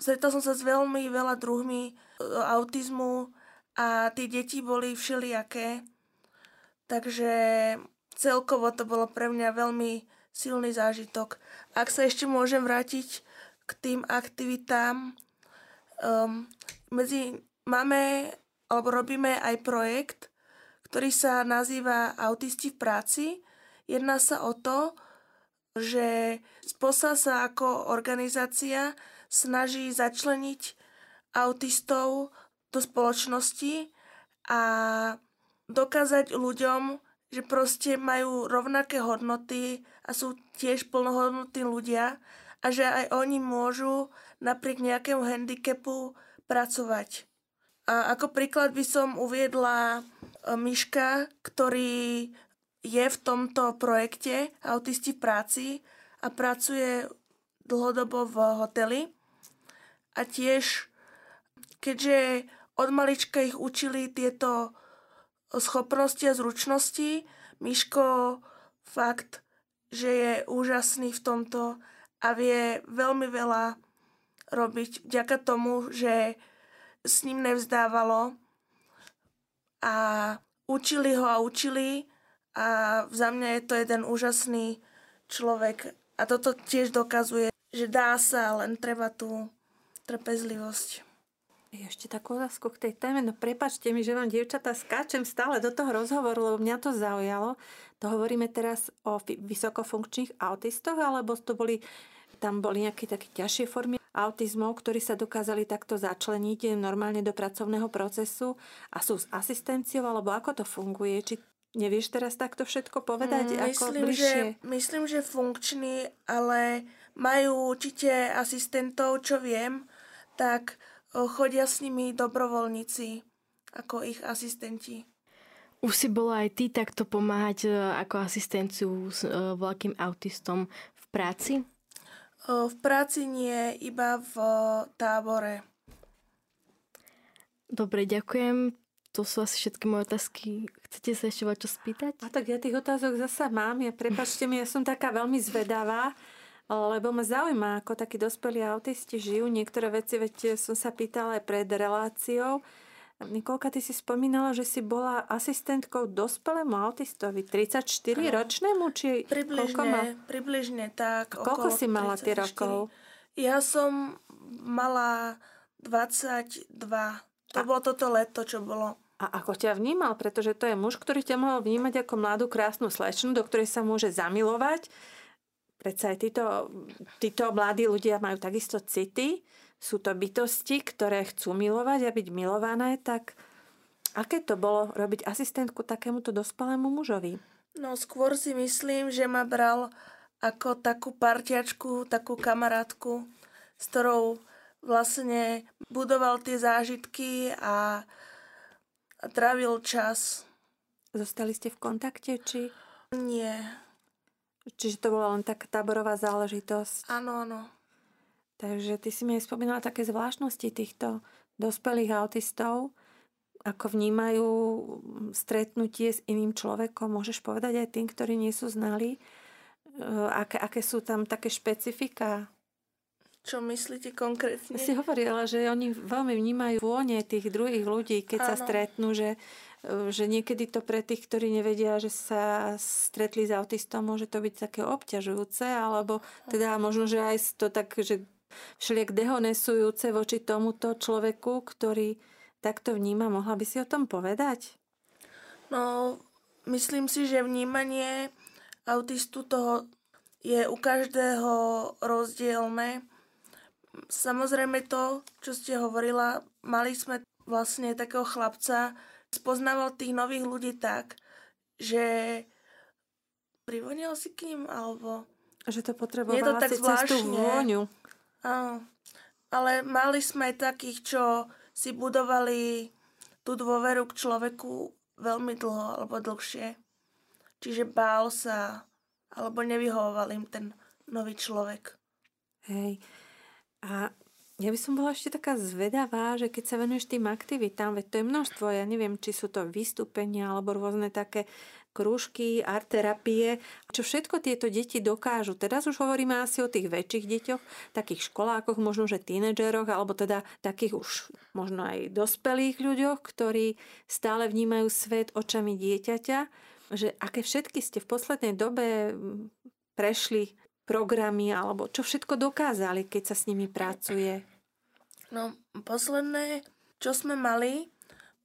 stretla som sa s veľmi veľa druhmi e, autizmu a tie deti boli všelijaké. Takže celkovo to bolo pre mňa veľmi silný zážitok. Ak sa ešte môžem vrátiť k tým aktivitám, um, medzi, máme alebo robíme aj projekt, ktorý sa nazýva Autisti v práci. Jedná sa o to, že SPOSA sa ako organizácia snaží začleniť autistov do spoločnosti a dokázať ľuďom, že proste majú rovnaké hodnoty a sú tiež plnohodnotní ľudia a že aj oni môžu napriek nejakému handicapu pracovať. A ako príklad by som uviedla e, Miška, ktorý je v tomto projekte Autisti v práci a pracuje dlhodobo v hoteli. A tiež, keďže od malička ich učili tieto schopnosti a zručnosti, Miško fakt, že je úžasný v tomto a vie veľmi veľa robiť vďaka tomu, že s ním nevzdávalo a učili ho a učili a za mňa je to jeden úžasný človek a toto tiež dokazuje, že dá sa, len treba tú trpezlivosť. Ešte takú otázku k tej téme. No prepačte mi, že vám, dievčatá, skáčem stále do toho rozhovoru, lebo mňa to zaujalo. To hovoríme teraz o vysokofunkčných autistoch, alebo to boli, tam boli nejaké také ťažšie formy autizmov, ktorí sa dokázali takto začleniť normálne do pracovného procesu a sú s asistenciou, alebo ako to funguje? Či nevieš teraz takto všetko povedať? Mm, ako myslím, bližšie? že, myslím, že funkční, ale majú určite asistentov, čo viem, tak o, chodia s nimi dobrovoľníci ako ich asistenti. Už si bola aj ty takto pomáhať e, ako asistenciu s e, veľkým autistom v práci? V práci nie, iba v tábore. Dobre, ďakujem. To sú asi všetky moje otázky. Chcete sa ešte čo spýtať? A tak ja tých otázok zasa mám. Ja prepačte mi, ja som taká veľmi zvedavá, lebo ma zaujíma, ako takí dospelí autisti žijú. Niektoré veci, veď som sa pýtala aj pred reláciou. Nikolka, ty si spomínala, že si bola asistentkou dospelému autistovi, 34 ročnému, či koľko mal? Približne, približne tak. Koľko okolo si mala tie 34. rokov? Ja som mala 22. To bolo toto leto, čo bolo. A ako ťa vnímal? Pretože to je muž, ktorý ťa mohol vnímať ako mladú, krásnu slečnu, do ktorej sa môže zamilovať. Predsa aj títo, títo mladí ľudia majú takisto city. Sú to bytosti, ktoré chcú milovať a byť milované. Tak aké to bolo robiť asistentku takémuto dospelému mužovi? No skôr si myslím, že ma bral ako takú parťačku, takú kamarátku, s ktorou vlastne budoval tie zážitky a trávil čas. Zostali ste v kontakte? Či... Nie. Čiže to bola len taká táborová záležitosť? Áno, áno. Takže ty si mi aj spomínala také zvláštnosti týchto dospelých autistov, ako vnímajú stretnutie s iným človekom. Môžeš povedať aj tým, ktorí nie sú znali, aké, aké sú tam také špecifika? Čo myslíte konkrétne? Si hovorila, že oni veľmi vnímajú vône tých druhých ľudí, keď sa Áno. stretnú, že, že niekedy to pre tých, ktorí nevedia, že sa stretli s autistom, môže to byť také obťažujúce, alebo teda možno, že aj to tak, že všelijak dehonesujúce voči tomuto človeku, ktorý takto vníma. Mohla by si o tom povedať? No, myslím si, že vnímanie autistu toho je u každého rozdielne. Samozrejme to, čo ste hovorila, mali sme vlastne takého chlapca spoznával tých nových ľudí tak, že privonil si k ním, alebo... Že to potrebovala je to tak zvláštne. cez tú vôňu. Áno. Ale mali sme aj takých, čo si budovali tú dôveru k človeku veľmi dlho alebo dlhšie. Čiže bál sa, alebo nevyhovoval im ten nový človek. Hej. A ja by som bola ešte taká zvedavá, že keď sa venuješ tým aktivitám, veď to je množstvo, ja neviem, či sú to vystúpenia alebo rôzne také krúžky, art terapie, čo všetko tieto deti dokážu. Teraz už hovoríme asi o tých väčších deťoch, takých školákoch, možno že tínedžeroch, alebo teda takých už možno aj dospelých ľuďoch, ktorí stále vnímajú svet očami dieťaťa, že aké všetky ste v poslednej dobe prešli programy, alebo čo všetko dokázali, keď sa s nimi pracuje? No, posledné, čo sme mali,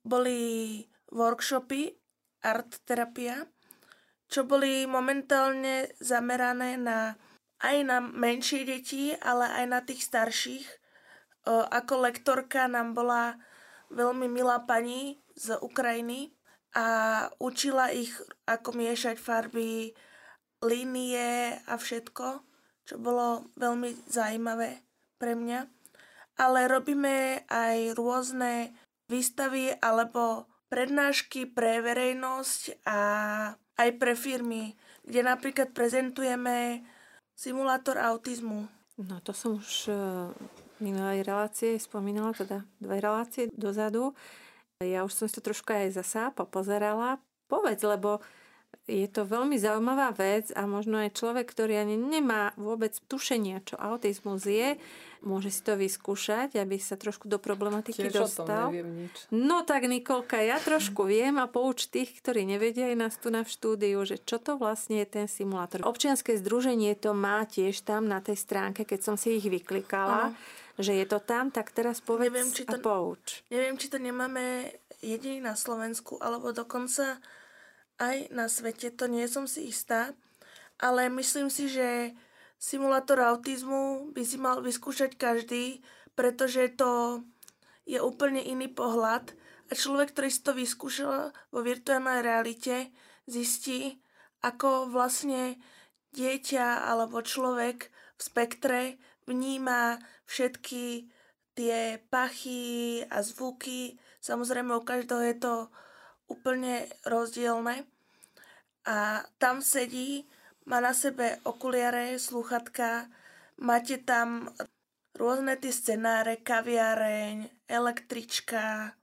boli workshopy art terapia, čo boli momentálne zamerané na aj na menšie deti, ale aj na tých starších. Ako lektorka nám bola veľmi milá pani z Ukrajiny a učila ich, ako miešať farby, línie a všetko, čo bolo veľmi zaujímavé pre mňa. Ale robíme aj rôzne výstavy alebo prednášky pre verejnosť a aj pre firmy, kde napríklad prezentujeme simulátor autizmu. No to som už v minulej relácie spomínala, teda dve relácie dozadu. Ja už som si to trošku aj zasa popozerala. Povedz, lebo je to veľmi zaujímavá vec a možno aj človek, ktorý ani nemá vôbec tušenia, čo autizmus je, môže si to vyskúšať, aby sa trošku do problematiky Tiež dostal. O tom neviem nič. No tak Nikolka, ja trošku viem a pouč tých, ktorí nevedia aj nás tu na v štúdiu, že čo to vlastne je ten simulátor. Občianske združenie to má tiež tam na tej stránke, keď som si ich vyklikala. Aha že je to tam, tak teraz povedz neviem, či to, a pouč. Neviem, či to nemáme jediný na Slovensku, alebo dokonca aj na svete, to nie som si istá, ale myslím si, že simulátor autizmu by si mal vyskúšať každý, pretože to je úplne iný pohľad a človek, ktorý si to vyskúšal vo virtuálnej realite, zistí, ako vlastne dieťa alebo človek v spektre vníma všetky tie pachy a zvuky. Samozrejme, u každého je to úplne rozdielne. A tam sedí, má na sebe okuliare, sluchatka, máte tam rôzne tie scenáre, kaviareň, električka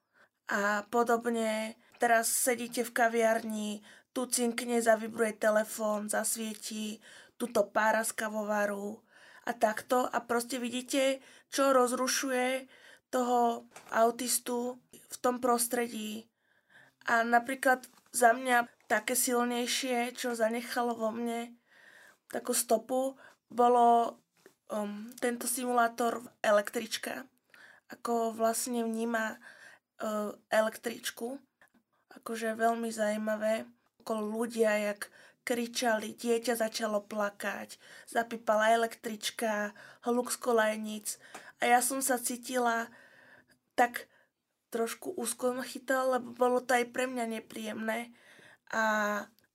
a podobne. Teraz sedíte v kaviarni, tu cinkne, zavibruje telefón, zasvietí, tuto pára z kavovaru a takto. A proste vidíte, čo rozrušuje toho autistu v tom prostredí. A napríklad za mňa také silnejšie, čo zanechalo vo mne takú stopu, bolo um, tento simulátor električka. Ako vlastne vníma uh, električku. Akože veľmi zaujímavé. Okolo ľudia, jak kričali, dieťa začalo plakať, zapípala električka, hluk z kolejnic. A ja som sa cítila tak trošku úzko ma chytal, lebo bolo to aj pre mňa nepríjemné. A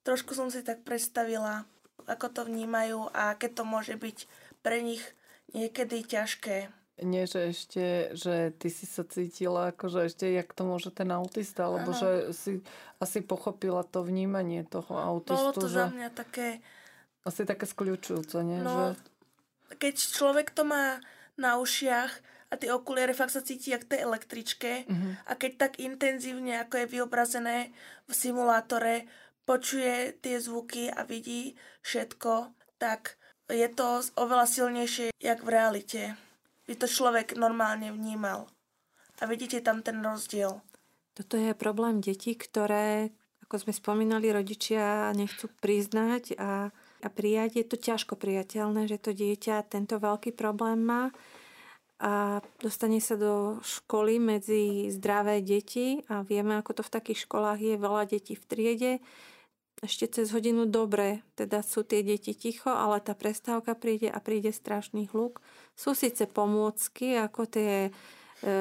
trošku som si tak predstavila, ako to vnímajú a aké to môže byť pre nich niekedy ťažké. Nie, že ešte, že ty si sa cítila, ako že ešte, jak to môže ten autista, alebo ano. že si asi pochopila to vnímanie toho autistu. Bolo to že... za mňa také... Asi také skľúčujúce, nie? No, že... keď človek to má na ušiach a tie okuliare fakt sa cíti jak tej električke uh-huh. a keď tak intenzívne, ako je vyobrazené v simulátore, počuje tie zvuky a vidí všetko, tak je to oveľa silnejšie, jak v realite. By to človek normálne vnímal. A vidíte tam ten rozdiel. Toto je problém detí, ktoré, ako sme spomínali, rodičia nechcú priznať a, a prijať. Je to ťažko priateľné, že to dieťa tento veľký problém má a dostane sa do školy medzi zdravé deti a vieme, ako to v takých školách je, veľa detí v triede. Ešte cez hodinu dobre, teda sú tie deti ticho, ale tá prestávka príde a príde strašný hluk. Sú síce pomôcky, ako tie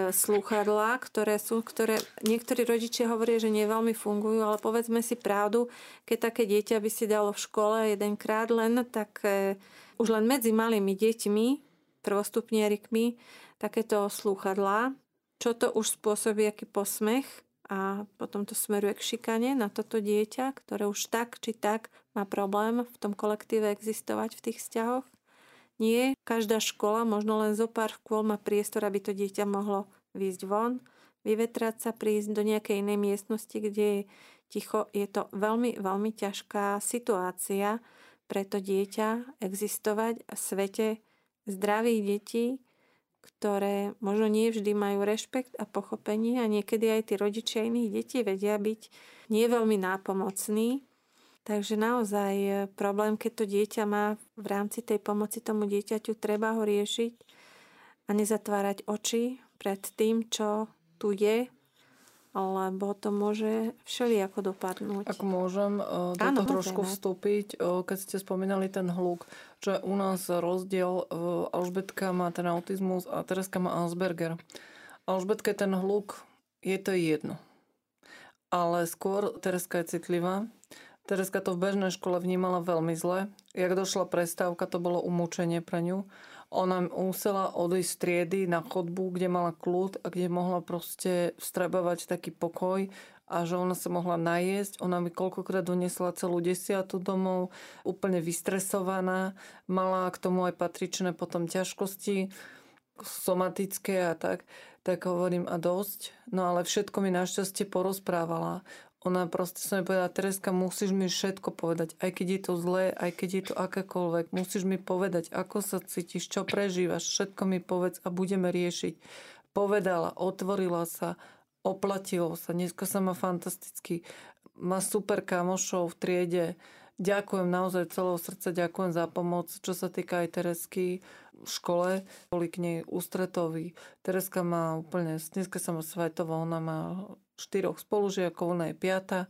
slúchadlá, ktoré sú, ktoré niektorí rodičia hovoria, že neveľmi fungujú, ale povedzme si pravdu, keď také dieťa by si dalo v škole jedenkrát len, tak e, už len medzi malými deťmi, prvostupnierikmi, takéto slúchadlá, čo to už spôsobí, aký posmech a potom to smeruje k šikane na toto dieťa, ktoré už tak či tak má problém v tom kolektíve existovať v tých vzťahoch. Nie, každá škola, možno len zo pár škôl má priestor, aby to dieťa mohlo výjsť von, vyvetrať sa, prísť do nejakej inej miestnosti, kde je ticho. Je to veľmi, veľmi ťažká situácia pre to dieťa existovať v svete zdravých detí, ktoré možno nie vždy majú rešpekt a pochopenie a niekedy aj tí rodičia iných detí vedia byť nie veľmi nápomocní. Takže naozaj e, problém, keď to dieťa má v rámci tej pomoci tomu dieťaťu, treba ho riešiť a nezatvárať oči pred tým, čo tu je, lebo to môže všelijako dopadnúť. Ak môžem e, do Áno, toho trošku vstúpiť, e, keď ste spomínali ten hluk, že u nás rozdiel, Alžbetka má ten autizmus a Tereska má Asperger. Alžbetka je ten hluk, je to jedno. Ale skôr Tereska je citlivá Tereska to v bežnej škole vnímala veľmi zle. Jak došla prestávka, to bolo umúčenie pre ňu. Ona musela odísť z triedy na chodbu, kde mala kľud a kde mohla proste vstrebovať taký pokoj a že ona sa mohla najesť. Ona mi koľkokrát donesla celú desiatu domov, úplne vystresovaná. Mala k tomu aj patričné potom ťažkosti somatické a tak, tak hovorím a dosť. No ale všetko mi našťastie porozprávala. Ona proste sa mi povedala, Tereska, musíš mi všetko povedať, aj keď je to zlé, aj keď je to akékoľvek. Musíš mi povedať, ako sa cítiš, čo prežívaš, všetko mi povedz a budeme riešiť. Povedala, otvorila sa, oplatilo sa, dneska sa má fantasticky. Má super kamošov v triede. Ďakujem naozaj celého srdca, ďakujem za pomoc. Čo sa týka aj Teresky v škole, boli k nej ústretoví. Tereska má úplne, dneska sa má svetovo, ona má štyroch spolužiakov, ona je piata.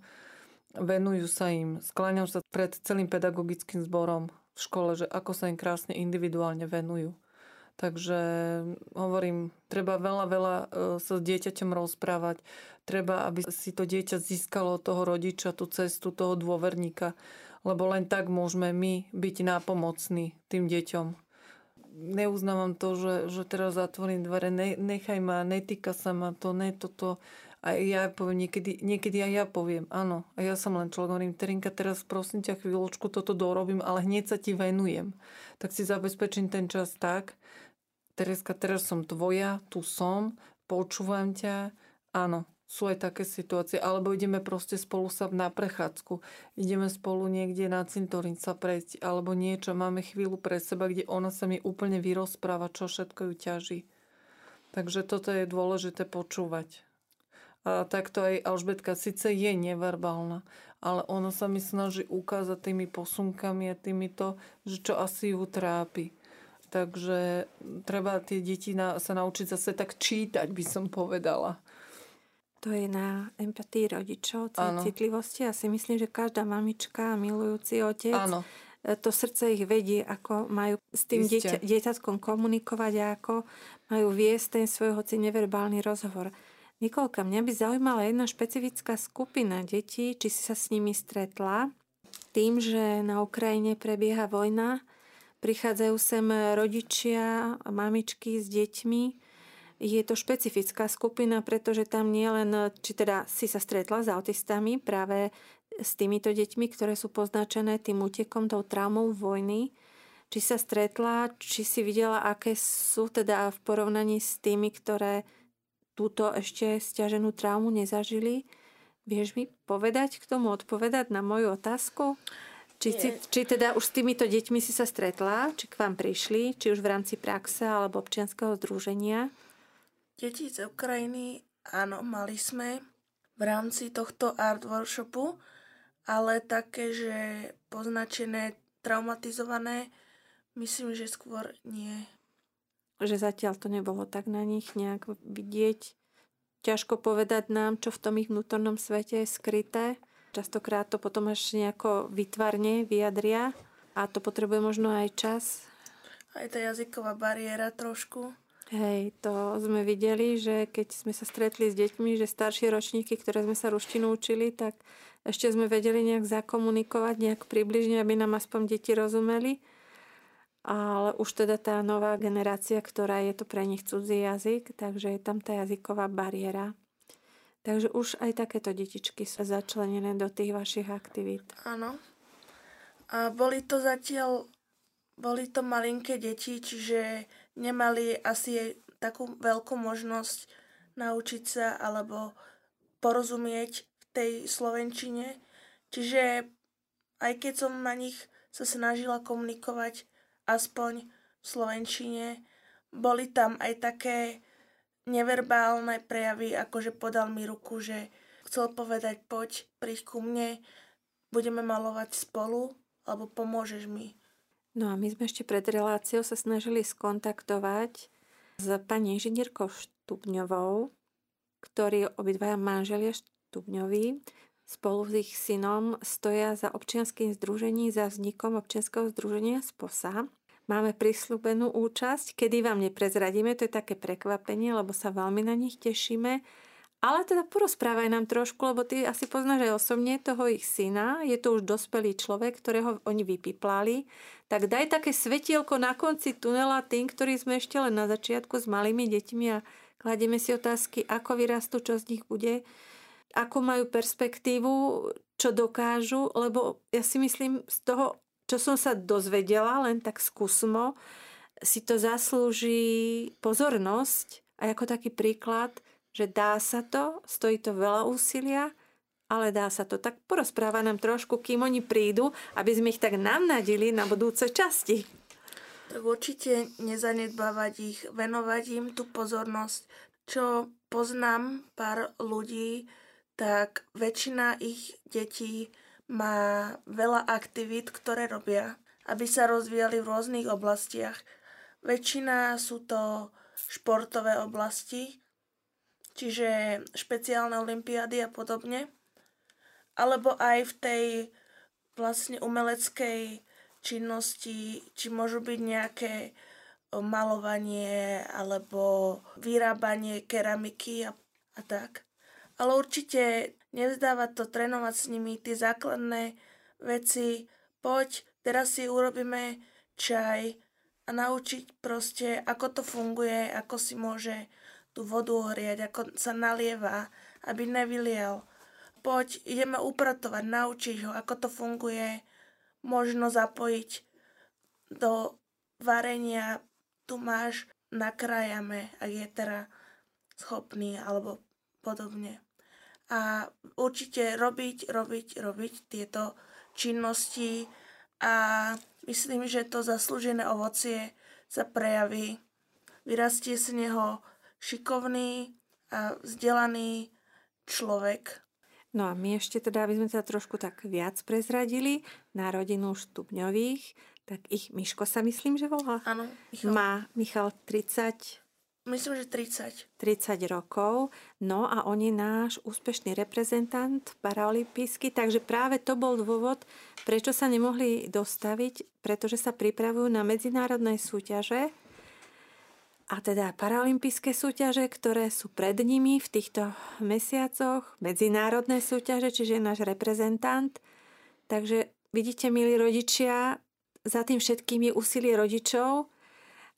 Venujú sa im, skláňam sa pred celým pedagogickým zborom v škole, že ako sa im krásne individuálne venujú. Takže hovorím, treba veľa, veľa e, sa s dieťaťom rozprávať. Treba, aby si to dieťa získalo toho rodiča, tú cestu, toho dôverníka. Lebo len tak môžeme my byť nápomocní tým deťom. Neuznávam to, že, že teraz zatvorím dvere, ne, nechaj ma, netýka sa ma to, ne toto. A ja poviem, niekedy, niekedy aj ja poviem, áno. A ja som len človek, hovorím, Terinka, teraz prosím ťa chvíľočku toto dorobím, ale hneď sa ti venujem. Tak si zabezpečím ten čas tak. Tereska, teraz som tvoja, tu som, počúvam ťa. Áno, sú aj také situácie. Alebo ideme proste spolu sa na prechádzku. Ideme spolu niekde na cintorín sa prejsť. Alebo niečo. Máme chvíľu pre seba, kde ona sa mi úplne vyrozpráva, čo všetko ju ťaží. Takže toto je dôležité počúvať. A takto aj Alžbetka síce je neverbálna, ale ona sa mi snaží ukázať tými posunkami a týmito, že čo asi ju trápi. Takže treba tie deti na, sa naučiť zase tak čítať, by som povedala. To je na empatii rodičov, citlivosti. Ja si myslím, že každá mamička, milujúci otec, Áno. E, to srdce ich vedie, ako majú s tým dieťa, dieťatkom komunikovať a ako majú viesť ten svoj hoci neverbálny rozhovor. Nikolka, mňa by zaujímala jedna špecifická skupina detí, či si sa s nimi stretla. Tým, že na Ukrajine prebieha vojna, prichádzajú sem rodičia mamičky s deťmi. Je to špecifická skupina, pretože tam nie len, či teda si sa stretla s autistami práve s týmito deťmi, ktoré sú poznačené tým útekom, tou traumou vojny, či sa stretla, či si videla, aké sú teda v porovnaní s tými, ktoré túto ešte stiaženú traumu nezažili. Vieš mi povedať k tomu, odpovedať na moju otázku? Či, si, či teda už s týmito deťmi si sa stretla, či k vám prišli, či už v rámci praxe alebo občianského združenia? Deti z Ukrajiny, áno, mali sme v rámci tohto art workshopu, ale také, že poznačené, traumatizované, myslím, že skôr nie že zatiaľ to nebolo tak na nich nejak vidieť. Ťažko povedať nám, čo v tom ich vnútornom svete je skryté. Častokrát to potom až nejako vytvarne vyjadria a to potrebuje možno aj čas. Aj tá jazyková bariéra trošku. Hej, to sme videli, že keď sme sa stretli s deťmi, že staršie ročníky, ktoré sme sa ruštinu učili, tak ešte sme vedeli nejak zakomunikovať, nejak približne, aby nám aspoň deti rozumeli. Ale už teda tá nová generácia, ktorá je to pre nich cudzí jazyk, takže je tam tá jazyková bariéra. Takže už aj takéto detičky sú začlenené do tých vašich aktivít. Áno. A boli to zatiaľ, boli to malinké deti, čiže nemali asi takú veľkú možnosť naučiť sa alebo porozumieť v tej slovenčine. Čiže aj keď som na nich sa snažila komunikovať aspoň v slovenčine, boli tam aj také neverbálne prejavy, ako že podal mi ruku, že chcel povedať poď, príď ku mne, budeme malovať spolu, alebo pomôžeš mi. No a my sme ešte pred reláciou sa snažili skontaktovať s pani inžinierkou Štupňovou, ktorí obidvaja manželia Štupňoví spolu s ich synom stoja za občianským združením, za vznikom občianského združenia SPOSA. Máme prislúbenú účasť, kedy vám neprezradíme, to je také prekvapenie, lebo sa veľmi na nich tešíme. Ale teda porozprávaj nám trošku, lebo ty asi poznáš aj osobne toho ich syna. Je to už dospelý človek, ktorého oni vypiplali. Tak daj také svetielko na konci tunela tým, ktorí sme ešte len na začiatku s malými deťmi a kladieme si otázky, ako vyrastú, čo z nich bude, ako majú perspektívu, čo dokážu, lebo ja si myslím z toho, čo som sa dozvedela, len tak skúsmo, si to zaslúži pozornosť a ako taký príklad – že dá sa to, stojí to veľa úsilia, ale dá sa to. Tak porozpráva nám trošku, kým oni prídu, aby sme ich tak navnadili na budúce časti. Tak určite nezanedbávať ich, venovať im tú pozornosť. Čo poznám pár ľudí, tak väčšina ich detí má veľa aktivít, ktoré robia, aby sa rozvíjali v rôznych oblastiach. Väčšina sú to športové oblasti, čiže špeciálne olimpiády a podobne. Alebo aj v tej vlastne umeleckej činnosti, či môžu byť nejaké malovanie alebo vyrábanie keramiky a, a tak. Ale určite nevzdávať to, trénovať s nimi tie základné veci. Poď, teraz si urobíme čaj a naučiť proste, ako to funguje, ako si môže tú vodu ohrieť, ako sa nalieva, aby nevyliel. Poď, ideme upratovať, naučiť ho, ako to funguje, možno zapojiť do varenia, tu máš, nakrájame, ak je teda schopný, alebo podobne. A určite robiť, robiť, robiť tieto činnosti a myslím, že to zaslúžené ovocie sa prejaví. Vyrastie z neho šikovný a vzdelaný človek. No a my ešte teda, aby sme sa trošku tak viac prezradili na rodinu Štupňových, tak ich Miško sa myslím, že volá. Áno, Michal. Má Michal 30 Myslím, že 30. 30 rokov. No a on je náš úspešný reprezentant paraolimpijský, takže práve to bol dôvod, prečo sa nemohli dostaviť, pretože sa pripravujú na medzinárodné súťaže a teda paralympijské súťaže, ktoré sú pred nimi v týchto mesiacoch, medzinárodné súťaže, čiže náš reprezentant. Takže vidíte, milí rodičia, za tým všetkým je úsilie rodičov,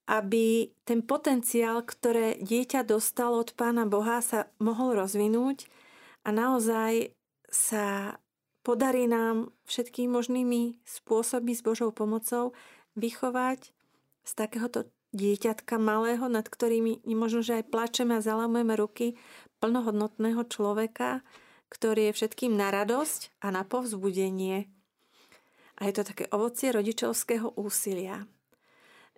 aby ten potenciál, ktoré dieťa dostalo od Pána Boha, sa mohol rozvinúť a naozaj sa podarí nám všetkými možnými spôsoby s Božou pomocou vychovať z takéhoto dieťatka malého, nad ktorými možno, že aj plačeme a zalamujeme ruky plnohodnotného človeka, ktorý je všetkým na radosť a na povzbudenie. A je to také ovocie rodičovského úsilia.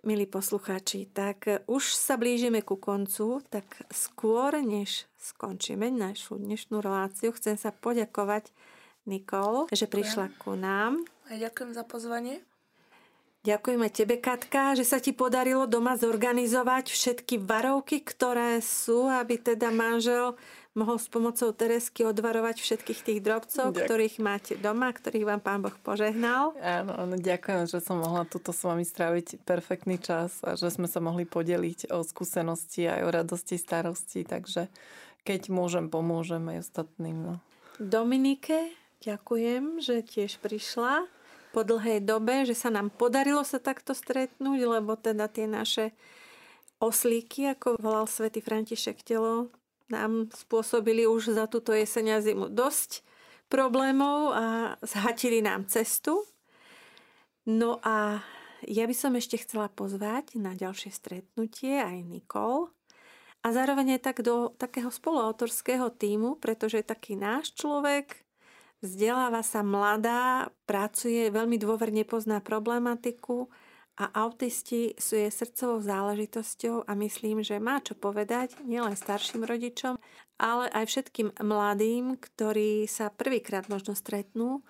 Milí poslucháči, tak už sa blížime ku koncu, tak skôr než skončíme našu dnešnú reláciu, chcem sa poďakovať Nikol, že prišla ku nám. A ďakujem za pozvanie. Ďakujeme tebe, Katka, že sa ti podarilo doma zorganizovať všetky varovky, ktoré sú, aby teda manžel mohol s pomocou Teresky odvarovať všetkých tých drobcov, Ďakujem. ktorých máte doma, ktorých vám Pán Boh požehnal. Áno, áno, ďakujem, že som mohla túto s vami stráviť perfektný čas a že sme sa mohli podeliť o skúsenosti aj o radosti, starosti, takže keď môžem, pomôžem aj ostatným. No. Dominike, ďakujem, že tiež prišla po dlhej dobe, že sa nám podarilo sa takto stretnúť, lebo teda tie naše oslíky, ako volal svätý František Telo, nám spôsobili už za túto jeseň a zimu dosť problémov a zhatili nám cestu. No a ja by som ešte chcela pozvať na ďalšie stretnutie aj Nikol a zároveň aj tak do takého spoluautorského týmu, pretože taký náš človek Vzdeláva sa mladá, pracuje, veľmi dôverne pozná problematiku a autisti sú jej srdcovou záležitosťou a myslím, že má čo povedať nielen starším rodičom, ale aj všetkým mladým, ktorí sa prvýkrát možno stretnú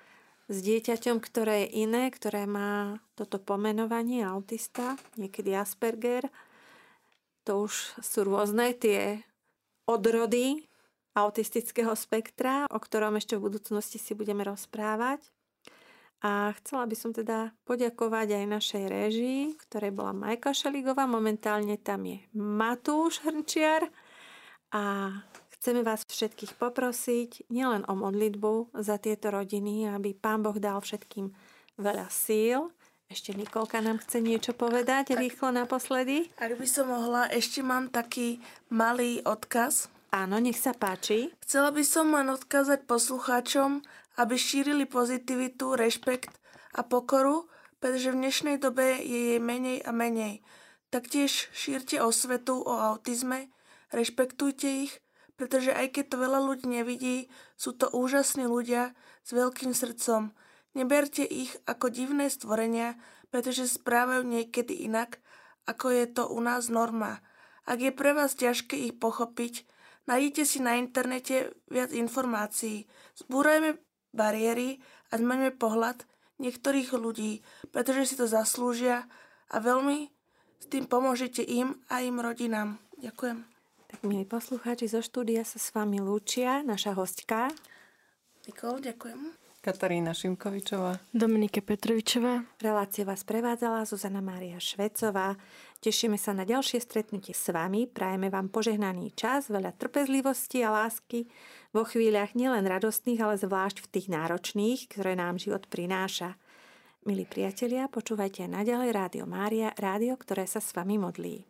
s dieťaťom, ktoré je iné, ktoré má toto pomenovanie autista, niekedy Asperger. To už sú rôzne tie odrody autistického spektra, o ktorom ešte v budúcnosti si budeme rozprávať. A chcela by som teda poďakovať aj našej réžii, ktorej bola Majka Šeligová. Momentálne tam je Matúš Hrnčiar. A chceme vás všetkých poprosiť nielen o modlitbu za tieto rodiny, aby Pán Boh dal všetkým veľa síl. Ešte Nikolka nám chce niečo povedať rýchlo naposledy. Ak by som mohla, ešte mám taký malý odkaz Áno, nech sa páči. Chcela by som len odkázať poslucháčom, aby šírili pozitivitu, rešpekt a pokoru, pretože v dnešnej dobe je jej menej a menej. Taktiež šírte osvetu o autizme, rešpektujte ich, pretože aj keď to veľa ľudí nevidí, sú to úžasní ľudia s veľkým srdcom. Neberte ich ako divné stvorenia, pretože správajú niekedy inak, ako je to u nás norma. Ak je pre vás ťažké ich pochopiť, Nájdete si na internete viac informácií. Zbúrajme bariéry a zmeňme pohľad niektorých ľudí, pretože si to zaslúžia a veľmi s tým pomôžete im a im rodinám. Ďakujem. Tak milí poslucháči, zo štúdia sa s vami lúčia naša hostka. Nikol, ďakujem. Katarína Šimkovičová. Dominika Petrovičová. Relácie vás prevádzala Zuzana Mária Švecová. Tešíme sa na ďalšie stretnutie s vami. Prajeme vám požehnaný čas, veľa trpezlivosti a lásky vo chvíľach nielen radostných, ale zvlášť v tých náročných, ktoré nám život prináša. Milí priatelia, počúvajte aj naďalej Rádio Mária, rádio, ktoré sa s vami modlí.